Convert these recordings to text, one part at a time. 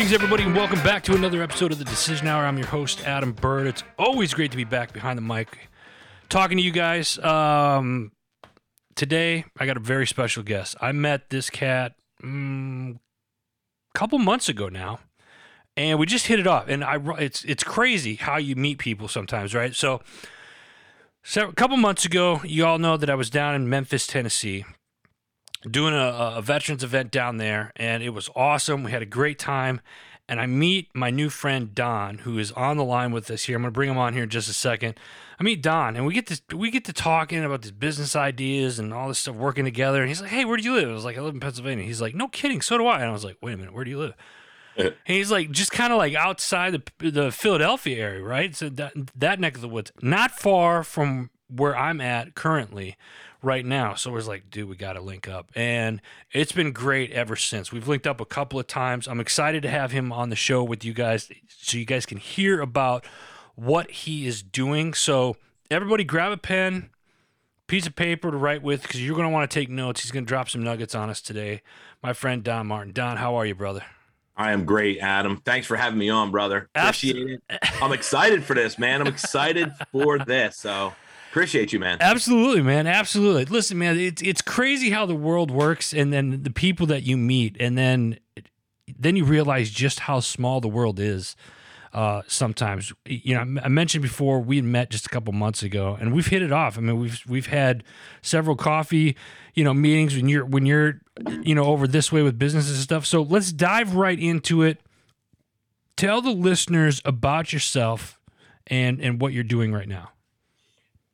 Greetings, everybody, and welcome back to another episode of the Decision Hour. I'm your host, Adam Bird. It's always great to be back behind the mic talking to you guys. Um, today, I got a very special guest. I met this cat mm, a couple months ago now, and we just hit it off. And I, it's it's crazy how you meet people sometimes, right? So, so a couple months ago, you all know that I was down in Memphis, Tennessee, doing a, a veterans event down there, and it was awesome. We had a great time. And I meet my new friend Don, who is on the line with us here. I'm going to bring him on here in just a second. I meet Don, and we get to we get to talking about these business ideas and all this stuff working together. And he's like, "Hey, where do you live?" I was like, "I live in Pennsylvania." He's like, "No kidding, so do I." And I was like, "Wait a minute, where do you live?" and he's like, just kind of like outside the the Philadelphia area, right? So that that neck of the woods, not far from where I'm at currently, right now. So it was like, dude, we got to link up. And it's been great ever since. We've linked up a couple of times. I'm excited to have him on the show with you guys so you guys can hear about what he is doing. So everybody grab a pen, piece of paper to write with because you're going to want to take notes. He's going to drop some nuggets on us today. My friend Don Martin. Don, how are you, brother? I am great, Adam. Thanks for having me on, brother. Appreciate it. I'm excited for this, man. I'm excited for this. So Appreciate you, man. Absolutely, man. Absolutely. Listen, man, it's it's crazy how the world works, and then the people that you meet, and then then you realize just how small the world is. Uh, sometimes, you know, I mentioned before we met just a couple months ago, and we've hit it off. I mean, we've we've had several coffee, you know, meetings when you're when you're, you know, over this way with businesses and stuff. So let's dive right into it. Tell the listeners about yourself and and what you're doing right now.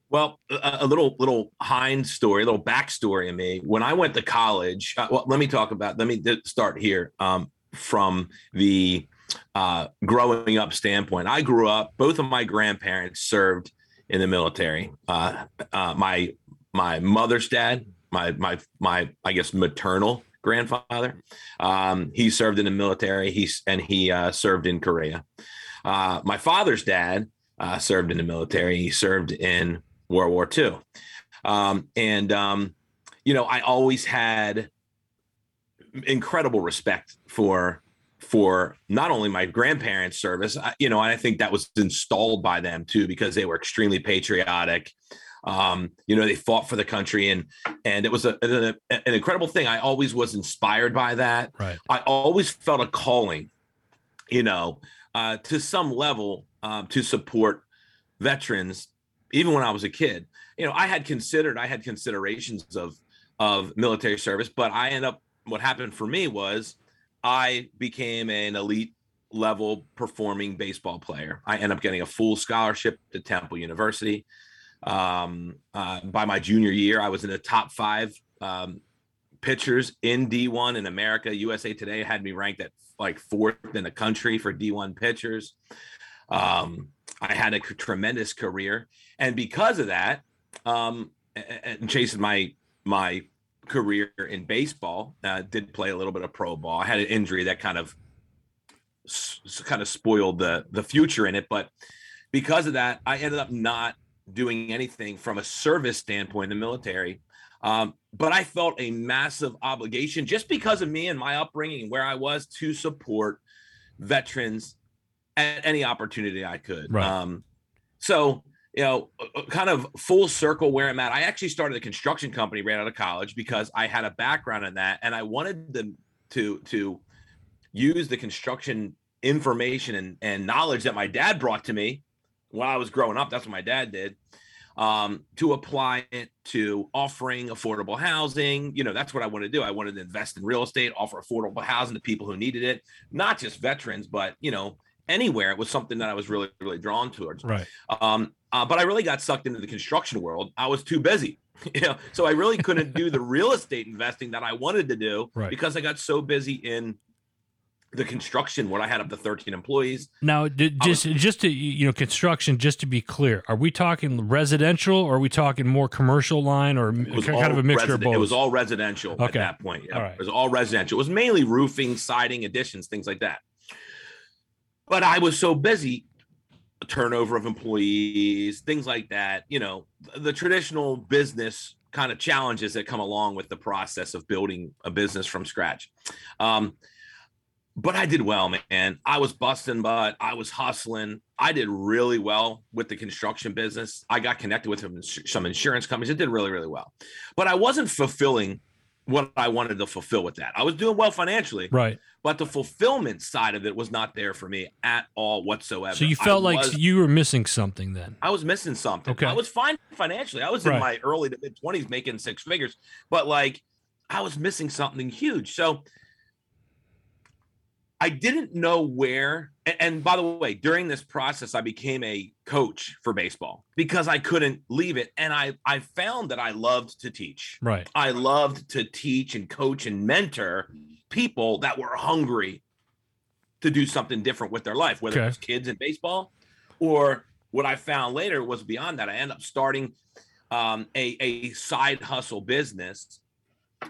Well, a, a, little little hind story, a little backstory of me. When I went to college, uh, well, let me talk about. Let me start here um, from the uh, growing up standpoint. I grew up. Both of my grandparents served in the military. Uh, uh my my mother's dad, my my my I guess maternal grandfather, um, he served in the military. He's and he uh, served in Korea. Uh, my father's dad served in the military. He served in World War II. Um, and, um, you know, I always had incredible respect for for not only my grandparents' service, you know, and I think that was installed by them too because they were extremely patriotic. Um, you know, they fought for the country, and and it was a, an, an incredible thing. I always was inspired by that. Right. I always felt a calling, you know, uh, to some level um, to support veterans even when I was a kid. You know, I had considered, I had considerations of of military service, but I end up what happened for me was I became an elite level performing baseball player. I end up getting a full scholarship to Temple University. Um, uh, by my junior year, I was in the top five um, pitchers in D1 in America. USA Today had me ranked at like fourth in the country for D1 pitchers. Um, I had a tremendous career, and because of that, um, and chasing my my career in baseball, uh, did play a little bit of pro ball. I had an injury that kind of kind of spoiled the the future in it, but because of that, I ended up not doing anything from a service standpoint in the military. Um, but I felt a massive obligation just because of me and my upbringing where I was to support veterans at any opportunity I could. Right. Um, so you know, uh, uh, kind of full circle where I'm at. I actually started a construction company right out of college because I had a background in that, and I wanted them to to use the construction information and, and knowledge that my dad brought to me when I was growing up. That's what my dad did. Um, to apply it to offering affordable housing. You know, that's what I want to do. I wanted to invest in real estate, offer affordable housing to people who needed it, not just veterans, but you know, anywhere. It was something that I was really, really drawn towards. Right. Um, uh, but I really got sucked into the construction world. I was too busy, you know, so I really couldn't do the real estate investing that I wanted to do right. because I got so busy in the construction where I had up to 13 employees. Now, just was, just to you know, construction. Just to be clear, are we talking residential, or are we talking more commercial line, or kind of a mixture of both? It was all residential okay. at that point. Yeah. All right. It was all residential. It was mainly roofing, siding, additions, things like that. But I was so busy, turnover of employees, things like that, you know, the traditional business kind of challenges that come along with the process of building a business from scratch. Um, but I did well, man. I was busting, but I was hustling. I did really well with the construction business. I got connected with some, insurance companies. It did really, really well, but I wasn't fulfilling what I wanted to fulfill with that. I was doing well financially, right? But the fulfillment side of it was not there for me at all whatsoever. So you felt I like was, you were missing something then. I was missing something. Okay. I was fine financially. I was in my early to mid 20s making six figures, but like I was missing something huge. So I didn't know where. And, and, by the way, during this process, I became a coach for baseball because I couldn't leave it. And I, I found that I loved to teach. Right. I loved to teach and coach and mentor people that were hungry to do something different with their life, whether okay. it was kids in baseball or what I found later was beyond that. I ended up starting um, a, a side hustle business.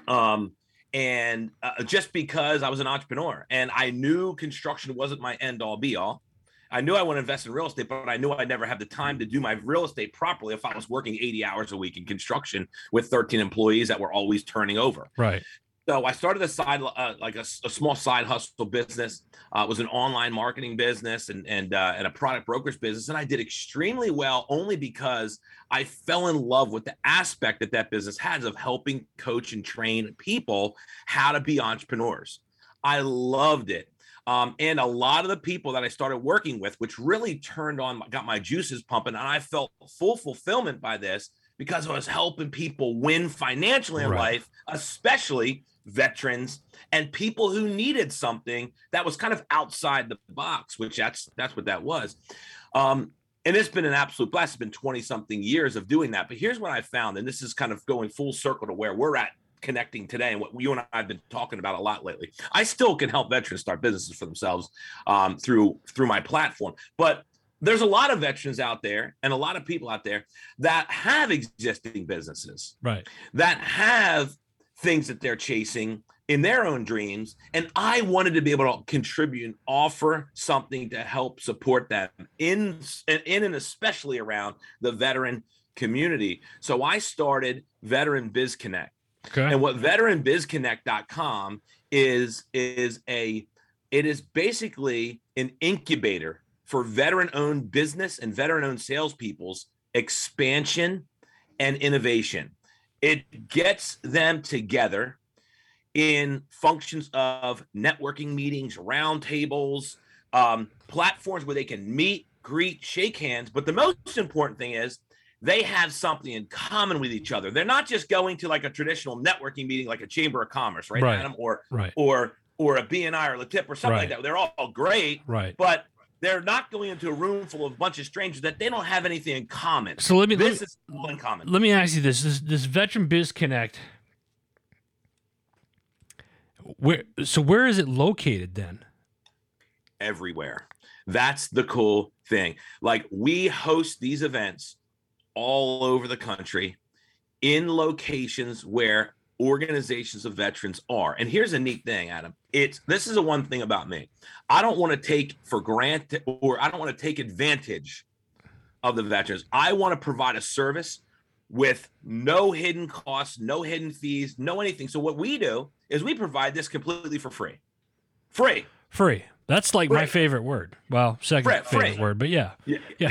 Um, and uh, just because I was an entrepreneur and I knew construction wasn't my end all be all. I knew I want to invest in real estate, but I knew I'd never have the time to do my real estate properly if I was working 80 hours a week in construction with 13 employees that were always turning over. Right. So I started a side, uh, like a, a, small side hustle business. Uh, it was an online marketing business and and uh, and a product brokerage business, and I did extremely well only because I fell in love with the aspect that that business has of helping coach and train people how to be entrepreneurs. I loved it. Um, and a lot of the people that I started working with, which really turned on, got my juices pumping, and I felt full fulfillment by this because I was helping people win financially in right. life, especially veterans and people who needed something that was kind of outside the box, which that's that's what that was. Um, and it's been an absolute blast. It's been 20 something years of doing that. But here's what I found, and this is kind of going full circle to where we're at connecting today and what you and I have been talking about a lot lately. I still can help veterans start businesses for themselves um, through through my platform, but there's a lot of veterans out there and a lot of people out there that have existing businesses, right? That have things that they're chasing in their own dreams and i wanted to be able to contribute and offer something to help support them in in and especially around the veteran community. So i started veteran biz connect okay. and what veteran biz veteranbizconnect.com is is a it is basically an incubator for veteran owned business and veteran owned salespeople's expansion and innovation it gets them together in functions of networking meetings, roundtables, um, platforms where they can meet, greet, shake hands. But the most important thing is they have something in common with each other. They're not just going to like a traditional networking meeting, like a chamber of commerce, right, right. Adam, or right. or or a BNI or LeTip or something right. like that. They're all great, right? But they're not going into a room full of a bunch of strangers that they don't have anything in common. So let me this let, is all in common. Let me ask you this: this this Veteran Biz Connect. Where so where is it located then? Everywhere. That's the cool thing. Like we host these events all over the country in locations where organizations of veterans are. And here's a neat thing, Adam. It's this is the one thing about me. I don't want to take for granted or I don't want to take advantage of the veterans. I want to provide a service with no hidden costs, no hidden fees, no anything. So what we do is we provide this completely for free. Free. Free. That's like free. my favorite word. Well, second free. favorite free. word, but yeah. Yeah. yeah.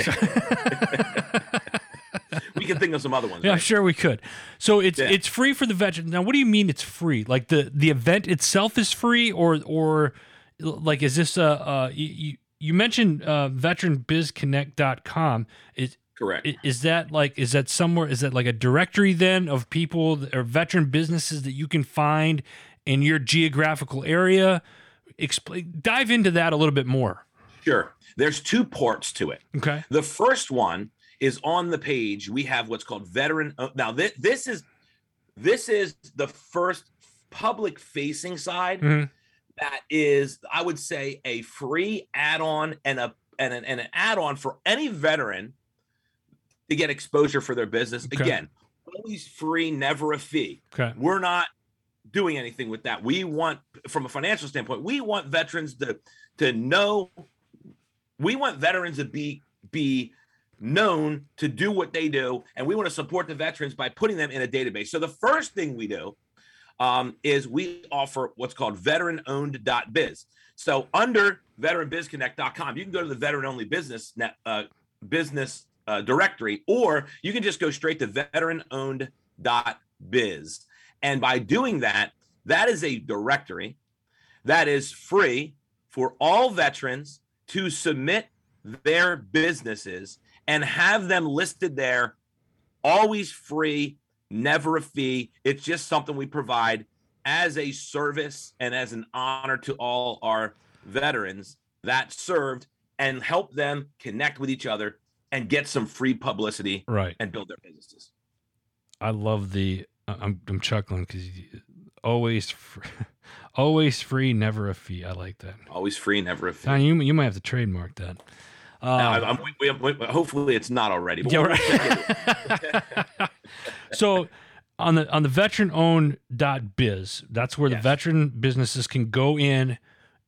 we can think of some other ones. Yeah, right? sure we could. So it's yeah. it's free for the veterans. Now, what do you mean it's free? Like the the event itself is free, or or like is this a uh, you, you mentioned uh, veteranbizconnect.com is correct is that like is that somewhere is that like a directory then of people or veteran businesses that you can find in your geographical area explain dive into that a little bit more sure there's two parts to it okay the first one is on the page. We have what's called veteran. Uh, now this this is this is the first public facing side mm-hmm. that is, I would say, a free add on and a and an, and an add on for any veteran to get exposure for their business. Okay. Again, always free, never a fee. Okay. We're not doing anything with that. We want, from a financial standpoint, we want veterans to to know. We want veterans to be be known to do what they do, and we want to support the veterans by putting them in a database. So the first thing we do um, is we offer what's called veteran-owned.biz. So under veteranbizconnect.com, you can go to the veteran-only business net, uh, business uh, directory, or you can just go straight to veteran-owned.biz. And by doing that, that is a directory that is free for all veterans to submit their businesses and have them listed there, always free, never a fee. It's just something we provide as a service and as an honor to all our veterans that served and help them connect with each other and get some free publicity right and build their businesses. I love the I'm I'm chuckling because always free, always free, never a fee. I like that. Always free, never a fee. Don, you you might have to trademark that. Uh, I'm, we, we, hopefully it's not already. yeah, right. so on the on the veteran owned biz, that's where yes. the veteran businesses can go in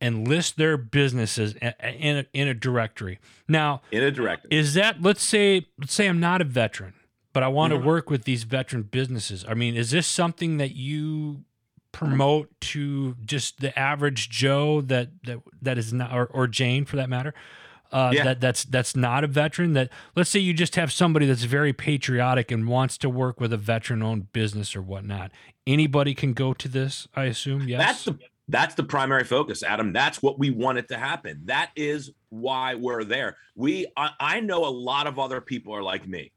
and list their businesses in a, in a directory. Now, in a directory, is that let's say let's say I'm not a veteran, but I want mm-hmm. to work with these veteran businesses. I mean, is this something that you promote to just the average Joe that that that is not or, or Jane for that matter? Uh, yeah. that that's that's not a veteran. That let's say you just have somebody that's very patriotic and wants to work with a veteran-owned business or whatnot. Anybody can go to this, I assume. Yes, that's the that's the primary focus, Adam. That's what we want it to happen. That is why we're there. We I, I know a lot of other people are like me.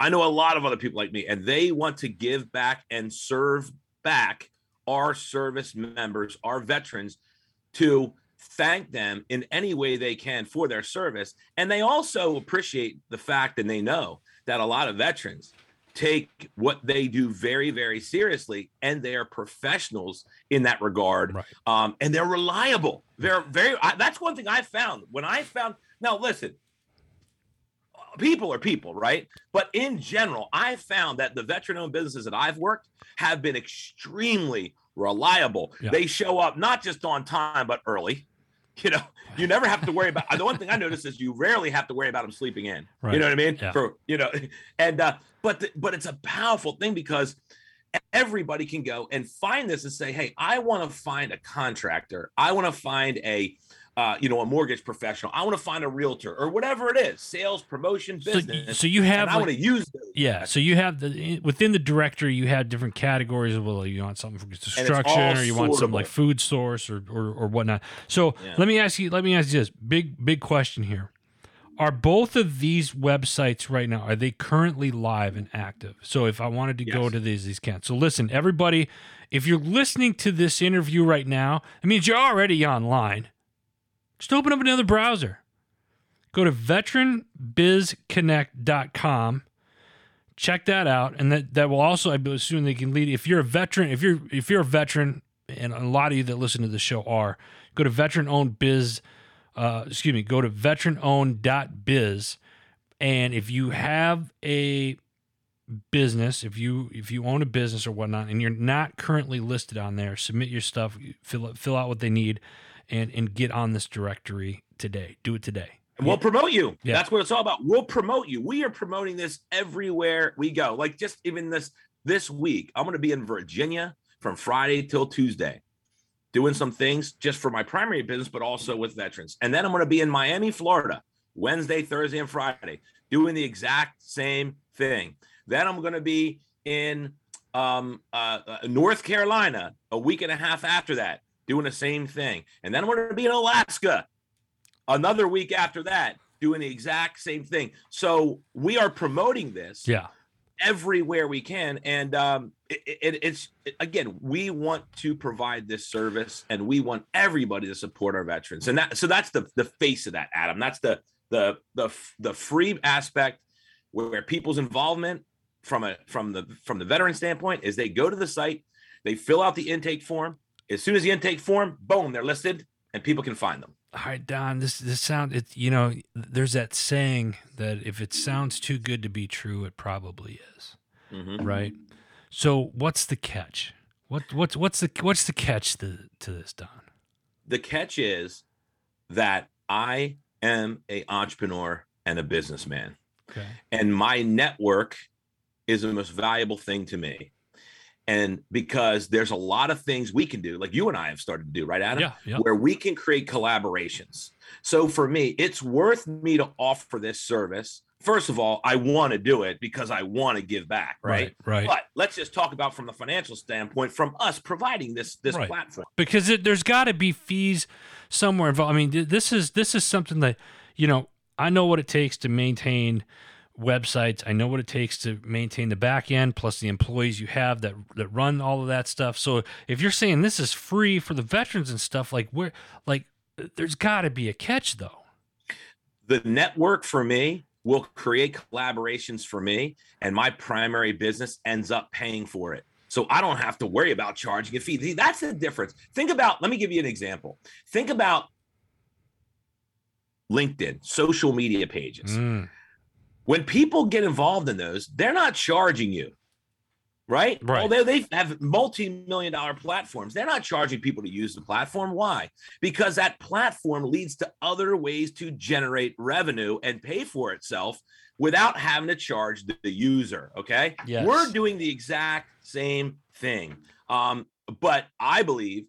I know a lot of other people like me, and they want to give back and serve back our service members, our veterans, to thank them in any way they can for their service. And they also appreciate the fact and they know that a lot of veterans take what they do very, very seriously and they are professionals in that regard. Right. Um, and they're reliable. They're very, I, that's one thing I found when I found, now listen, people are people, right? But in general, I found that the veteran owned businesses that I've worked have been extremely reliable. Yeah. They show up not just on time, but early. You know, you never have to worry about. the one thing I notice is you rarely have to worry about them sleeping in. Right. You know what I mean? Yeah. For you know, and uh, but the, but it's a powerful thing because everybody can go and find this and say, hey, I want to find a contractor. I want to find a uh, you know, a mortgage professional. I want to find a realtor or whatever it is, sales, promotion, business. So, so you have, like, I want to use those. Yeah. So you have the within the directory, you have different categories of well, you want something for construction, or you want some like food source or or, or whatnot. So yeah. let me ask you. Let me ask you this big big question here. Are both of these websites right now? Are they currently live and active? So if I wanted to yes. go to these, these can't. So listen, everybody, if you're listening to this interview right now, it means you're already online just open up another browser. Go to veteranbizconnect.com. Check that out, and that, that will also, I assume, they can lead. If you're a veteran, if you're if you're a veteran, and a lot of you that listen to the show are, go to veteran-owned biz. Uh, excuse me. Go to veteran-owned.biz, and if you have a business, if you if you own a business or whatnot, and you're not currently listed on there, submit your stuff, fill fill out what they need and and get on this directory today. Do it today. And we'll promote you. Yeah. That's what it's all about. We'll promote you. We are promoting this everywhere we go. Like just even this this week, I'm going to be in Virginia from Friday till Tuesday, doing some things just for my primary business, but also with veterans. And then I'm going to be in Miami, Florida, Wednesday, Thursday, and Friday, doing the exact same thing. Then I'm going to be in um, uh, uh, North Carolina a week and a half after that, doing the same thing. And then we're going to be in Alaska another week after that, doing the exact same thing. So we are promoting this. Yeah. Everywhere we can, and um, it, it, it's it, again, we want to provide this service, and we want everybody to support our veterans, and that so that's the the face of that, Adam. That's the the the the free aspect where people's involvement from a from the from the veteran standpoint is they go to the site, they fill out the intake form, as soon as the intake form, boom, they're listed and people can find them. All right, Don, this this sound it you know, there's that saying that if it sounds too good to be true, it probably is. Mm-hmm. Right? So what's the catch? What what's what's the what's the catch to, to this, Don? The catch is that I am a entrepreneur and a businessman. Okay. And my network is the most valuable thing to me. And because there's a lot of things we can do, like you and I have started to do, right, Adam? Yeah, yeah. Where we can create collaborations. So for me, it's worth me to offer this service. First of all, I want to do it because I want to give back, right? Right. But let's just talk about from the financial standpoint, from us providing this this Right. platform. because it, there's got to be fees somewhere involved. I mean, this is this is something that you know I know what it takes to maintain websites. I know what it takes to maintain the back end, plus the employees you have that that run all of that stuff. So if you're saying this is free for the veterans and stuff, like where, like, there's got to be a catch though. the network for me will create collaborations for me and my primary business ends up paying for it so i don't have to worry about charging a fee See, that's the difference think about let me give you an example think about linkedin social media pages Mm, when people get involved in those they're not charging you right? Right. oh they, they have multi-million dollar platforms they're not charging people to use the platform. Why? Because that platform leads to other ways to generate revenue and pay for itself without having to charge the, the user okay? Yes. we're doing the exact same thing. Um, but i believe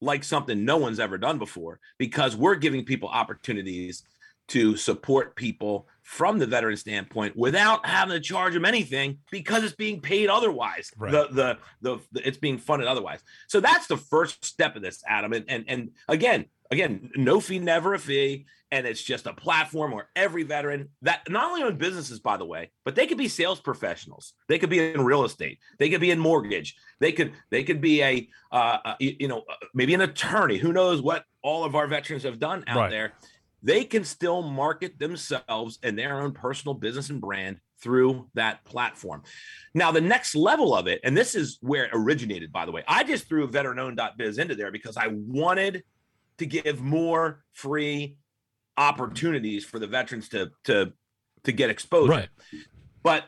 like something no one's ever done before because we're giving people opportunities to support people from the veteran standpoint without having to charge them anything because it's being paid otherwise. Right. The, the the the it's being funded otherwise. So that's the first step of this, Adam. And and and again, again, no fee, never a fee, and it's just a platform where every veteran that not only own businesses, by the way, but they could be sales professionals. They could be in real estate. They could be in mortgage. They could they could be a uh, uh, you, you know uh, maybe an attorney. Who knows what all of our veterans have done out Right. there they can still market themselves and their own personal business and brand through that platform. Now, the next level of it, and this is where it originated, by the way, I just threw veteranowned.biz into there because I wanted to give more free opportunities for the veterans to to to get exposed. right. But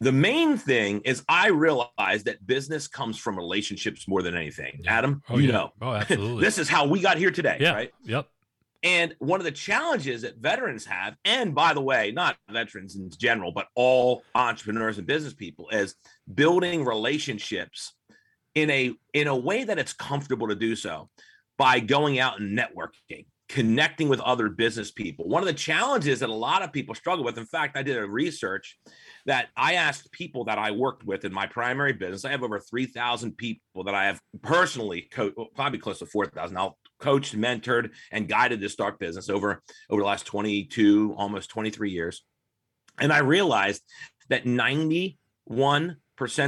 the main thing is I realized that business comes from relationships more than anything. Adam, Oh, you yeah. know. Oh, absolutely. this is how we got here today, yeah. right? Yep. And one of the challenges that veterans have, and by the way, not veterans in general, but all entrepreneurs and business people, is building relationships in a in a way that it's comfortable to do so by going out and networking, connecting with other business people. One of the challenges that a lot of people struggle with, in fact, I did a research that I asked people that I worked with in my primary business. I have over 3,000 people that I have personally coached, probably close to 4,000. I'll coached, mentored, and guided this dark business over over the last 22, almost 23 years. And I realized that 91%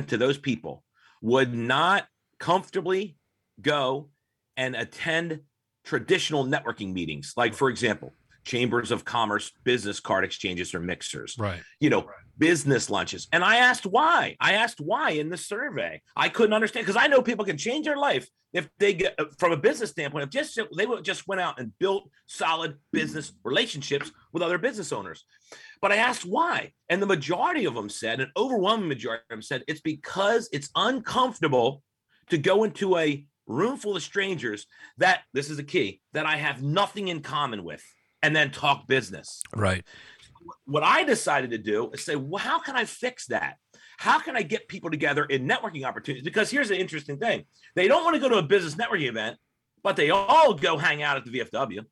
to those people would not comfortably go and attend traditional networking meetings, like for example, chambers of commerce, business card exchanges, or mixers Right. you know, business lunches. And I asked why. I asked why in the survey. I couldn't understand because I know people can change their life if they get uh, from a business standpoint. If just they just went out and built solid business relationships with other business owners. But I asked why, and the majority of them said, an overwhelming majority of them said, it's because it's uncomfortable to go into a room full of strangers that this is the key that I have nothing in common with, and then talk business Right. What I decided to do is say, well, how can I fix that? How can I get people together in networking opportunities? Because here's the interesting thing they don't want to go to a business networking event, but they all go hang out at the VFW,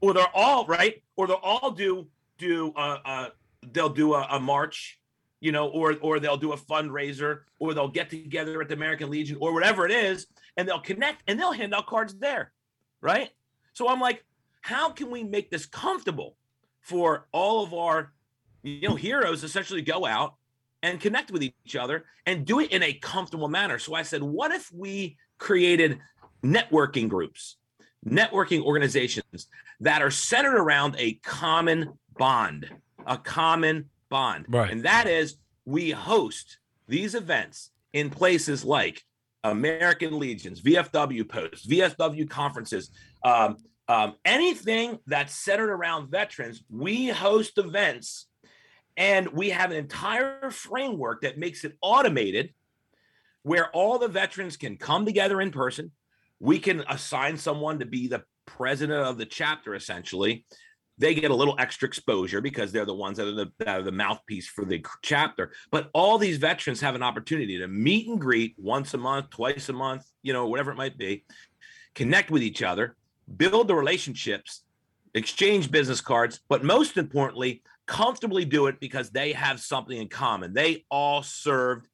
or they're all right, or they'll all do do uh, uh they'll do a, a march, you know, or or they'll do a fundraiser, or they'll get together at the American Legion, or whatever it is, and they'll connect and they'll hand out cards there, right? So I'm like, how can we make this comfortable for all of our you know heroes essentially go out and connect with each other and do it in a comfortable manner so i said what if we created networking groups networking organizations that are centered around a common bond a common bond Right. and that is we host these events in places like american legions vfw posts vfw conferences um, um, anything that's centered around veterans, we host events and we have an entire framework that makes it automated where all the veterans can come together in person. We can assign someone to be the president of the chapter, essentially. they get a little extra exposure because they're the ones that are the, that are the mouthpiece for the chapter. But all these veterans have an opportunity to meet and greet once a month, twice a month, you know, whatever it might be, connect with each other, build the relationships, exchange business cards, but most importantly, comfortably do it because they have something in common. They all served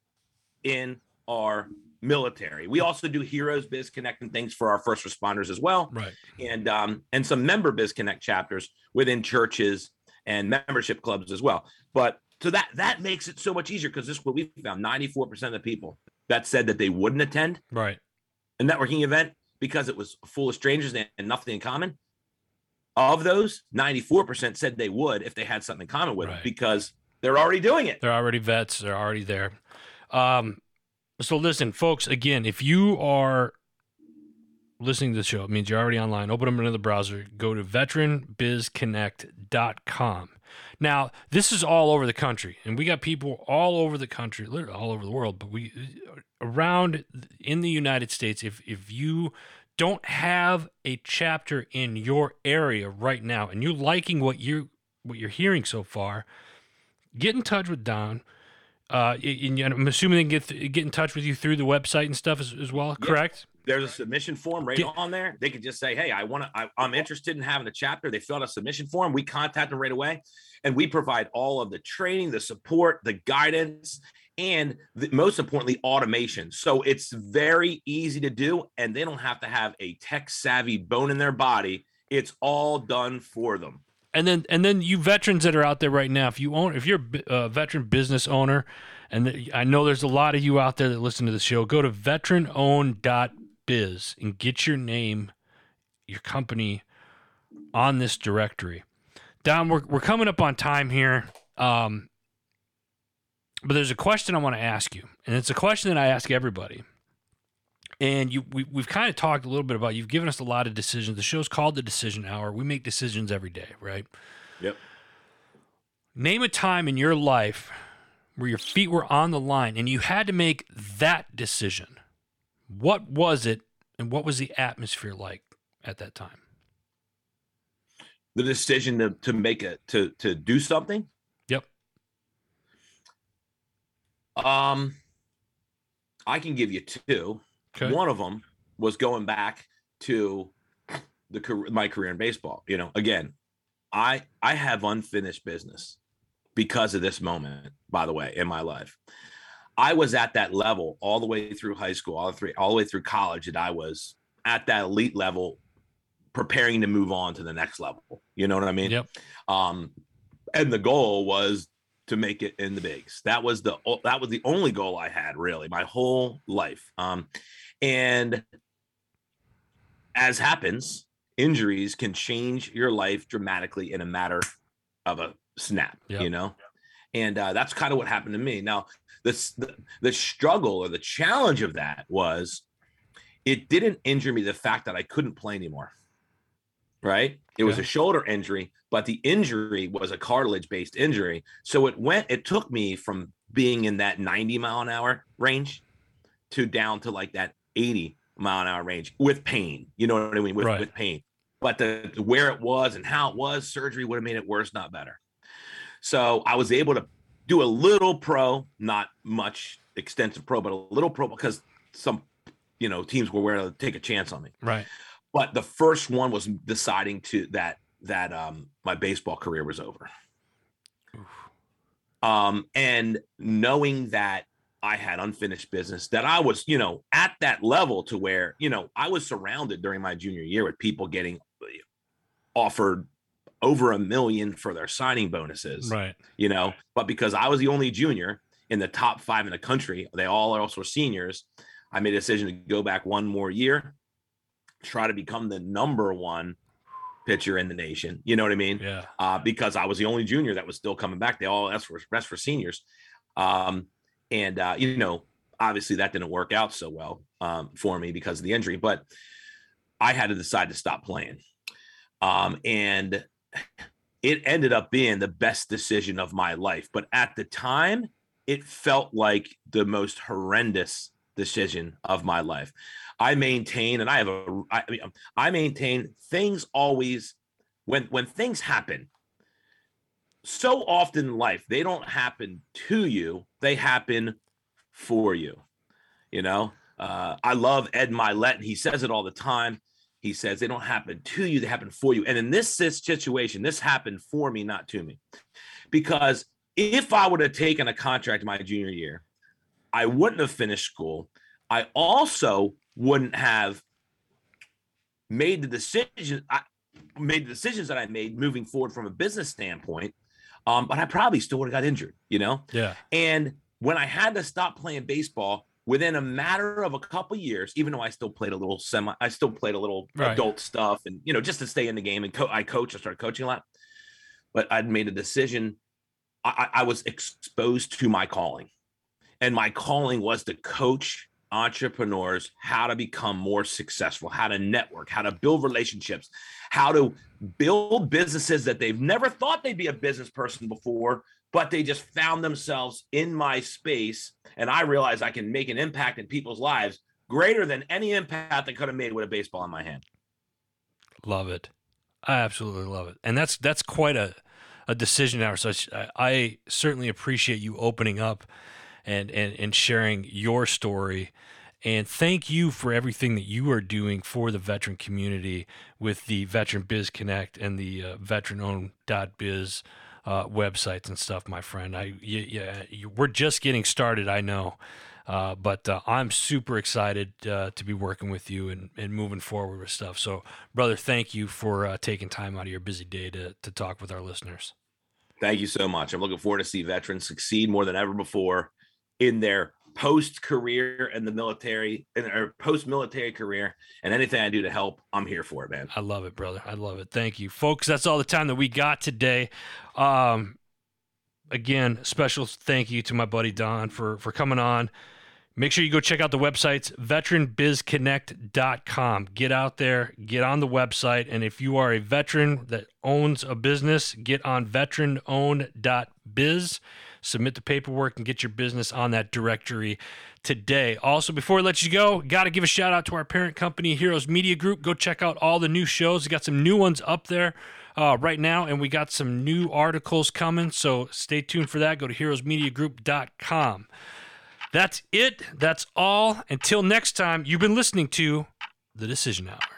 in our military. We also do Heroes Biz Connect and things for our first responders as well. Right. And um, and some member Biz Connect chapters within churches and membership clubs as well. But so that that makes it so much easier because this is what we found 94% of the people that said that they wouldn't attend Right. a networking event because it was full of strangers and, nothing in common. Of those, 94% said they would if they had something in common with Right. it because they're already doing it. They're already vets. They're already there. Um, so listen, folks. Again, if you are listening to the show, it means you're already online. Open up another browser. Go to veteranbizconnect.com. Now, this is all over the country, and we got people all over the country, literally all over the world. But we around in the United States. If if you don't have a chapter in your area right now, and you're liking what you what you're hearing so far, get in touch with Don. Uh, and I'm assuming they can get get in touch with you through the website and stuff as, as well. Correct? There's a submission form right on there. They could just say, "Hey, I want to. I'm interested in having a chapter." They fill out a submission form. We contact them right away, and we provide all of the training, the support, the guidance, and the, most importantly, automation. So it's very easy to do, and they don't have to have a tech savvy bone in their body. It's all done for them. And then and then you veterans that are out there right now, if you own if you're a uh, veteran business owner, and I know there's a lot of you out there that listen to the show, go to veteranowned.biz and get your name, your company on this directory. Don, we're we're coming up on time here. Um, but there's a question I want to ask you, and it's a question that I ask everybody. And you, we, we've kind of talked a little bit about. You've given us a lot of decisions. The show's called the Decision Hour. We make decisions every day, right? Yep. Name a time in your life where your feet were on the line and you had to make that decision. What was it, and what was the atmosphere like at that time? The decision to to make it to to do something. Yep. Um, I can give you two. Okay. One of them was going back to the my career in baseball. You know, again, I I have unfinished business because of this moment. By the way, in my life, I was at that level all the way through high school, all the three, all the way through college, that I was at that elite level, preparing to move on to the next level. You know what I mean? Yep. Um, and the goal was to make it in the bigs. That was the that was the only goal I had really my whole life. Um, and as happens, injuries can change your life dramatically in a matter of a snap. Yeah. You know, and uh, that's kind of what happened to me. Now, the, the struggle or the challenge of that was it didn't injure me the fact that I couldn't play anymore. Right? It was a shoulder injury, but the injury was a cartilage based injury. So it went, it took me from being in that 90 mile an hour range to down to like that 80 mile an hour range with pain. You know what I mean? With, Right. with pain. But the where it was and how it was, surgery would have made it worse, not better. So I was able to do a little pro, not much extensive pro, but a little pro because some, you know, teams were willing to take a chance on me. Right. But the first one was deciding to that that um my baseball career was over. Um and knowing that I had unfinished business that I was, you know, at that level to where, you know, I was surrounded during my junior year with people getting uh, offered over a million for their signing bonuses Right. you know. But because I was the only junior in the top five in the country, they all are also seniors. I made a decision to go back one more year, try to become the number one pitcher in the nation. You know what I mean? Yeah. Uh, because I was the only junior that was still coming back. They all that's for that's for seniors. Um, and uh, you know, obviously that didn't work out so well um, for me because of the injury, but I had to decide to stop playing. Um, and it ended up being the best decision of my life. But at the time, it felt like the most horrendous decision of my life. I maintain, and I have a, I, mean, I maintain things always when when things happen, so often in life, they don't happen to you, they happen for you. You know, uh, I love Ed Mylett, and he says it all the time. He says they don't happen to you, they happen for you. And in this situation, this happened for me, not to me. Because if I would have taken a contract my junior year, I wouldn't have finished school. I also wouldn't have made the decision. I made the decisions that I made moving forward from a business standpoint. Um, but I probably still would have got injured, you know? Yeah. And when I had to stop playing baseball within a matter of a couple years, even though I still played a little semi, I still played a little Right. adult stuff and, you know, just to stay in the game and co- I coach, I started coaching a lot, but I'd made a decision. I, I I was exposed to my calling and my calling was to coach entrepreneurs how to become more successful, how to network, how to build relationships, how to build businesses that they've never thought they'd be a business person before, but they just found themselves in my space. And I realized I can make an impact in people's lives greater than any impact I could have made with a baseball in my hand. Love it. I absolutely love it. And that's that's quite a a decision hour. So I, I certainly appreciate you opening up and, and and sharing your story. And thank you for everything that you are doing for the veteran community with the Veteran Biz Connect and the uh, veteranowned.biz uh, websites and stuff, my friend. I yeah, you, we're just getting started, I know. Uh, but uh, I'm super excited uh, to be working with you and, and moving forward with stuff. So, brother, thank you for uh, taking time out of your busy day to, to talk with our listeners. Thank you so much. I'm looking forward to see veterans succeed more than ever before in their post career in the military and their post military career and anything I do to help, I'm here for it, man. I love it, brother. I love it. Thank you, folks. That's all the time that we got today. Um, again, special thank you to my buddy Don for for coming on. Make sure you go check out the websites, veteranbizconnect.com. Get out there, get on the website. And if you are a veteran that owns a business, get on veteranowned.biz. Submit the paperwork and get your business on that directory today. Also, before I let you go, got to give a shout out to our parent company, Heroes Media Group. Go check out all the new shows. We got some new ones up there uh, right now, and we got some new articles coming. So stay tuned for that. Go to heroesmediagroup.com. That's it. That's all. Until next time, you've been listening to The Decision Hour.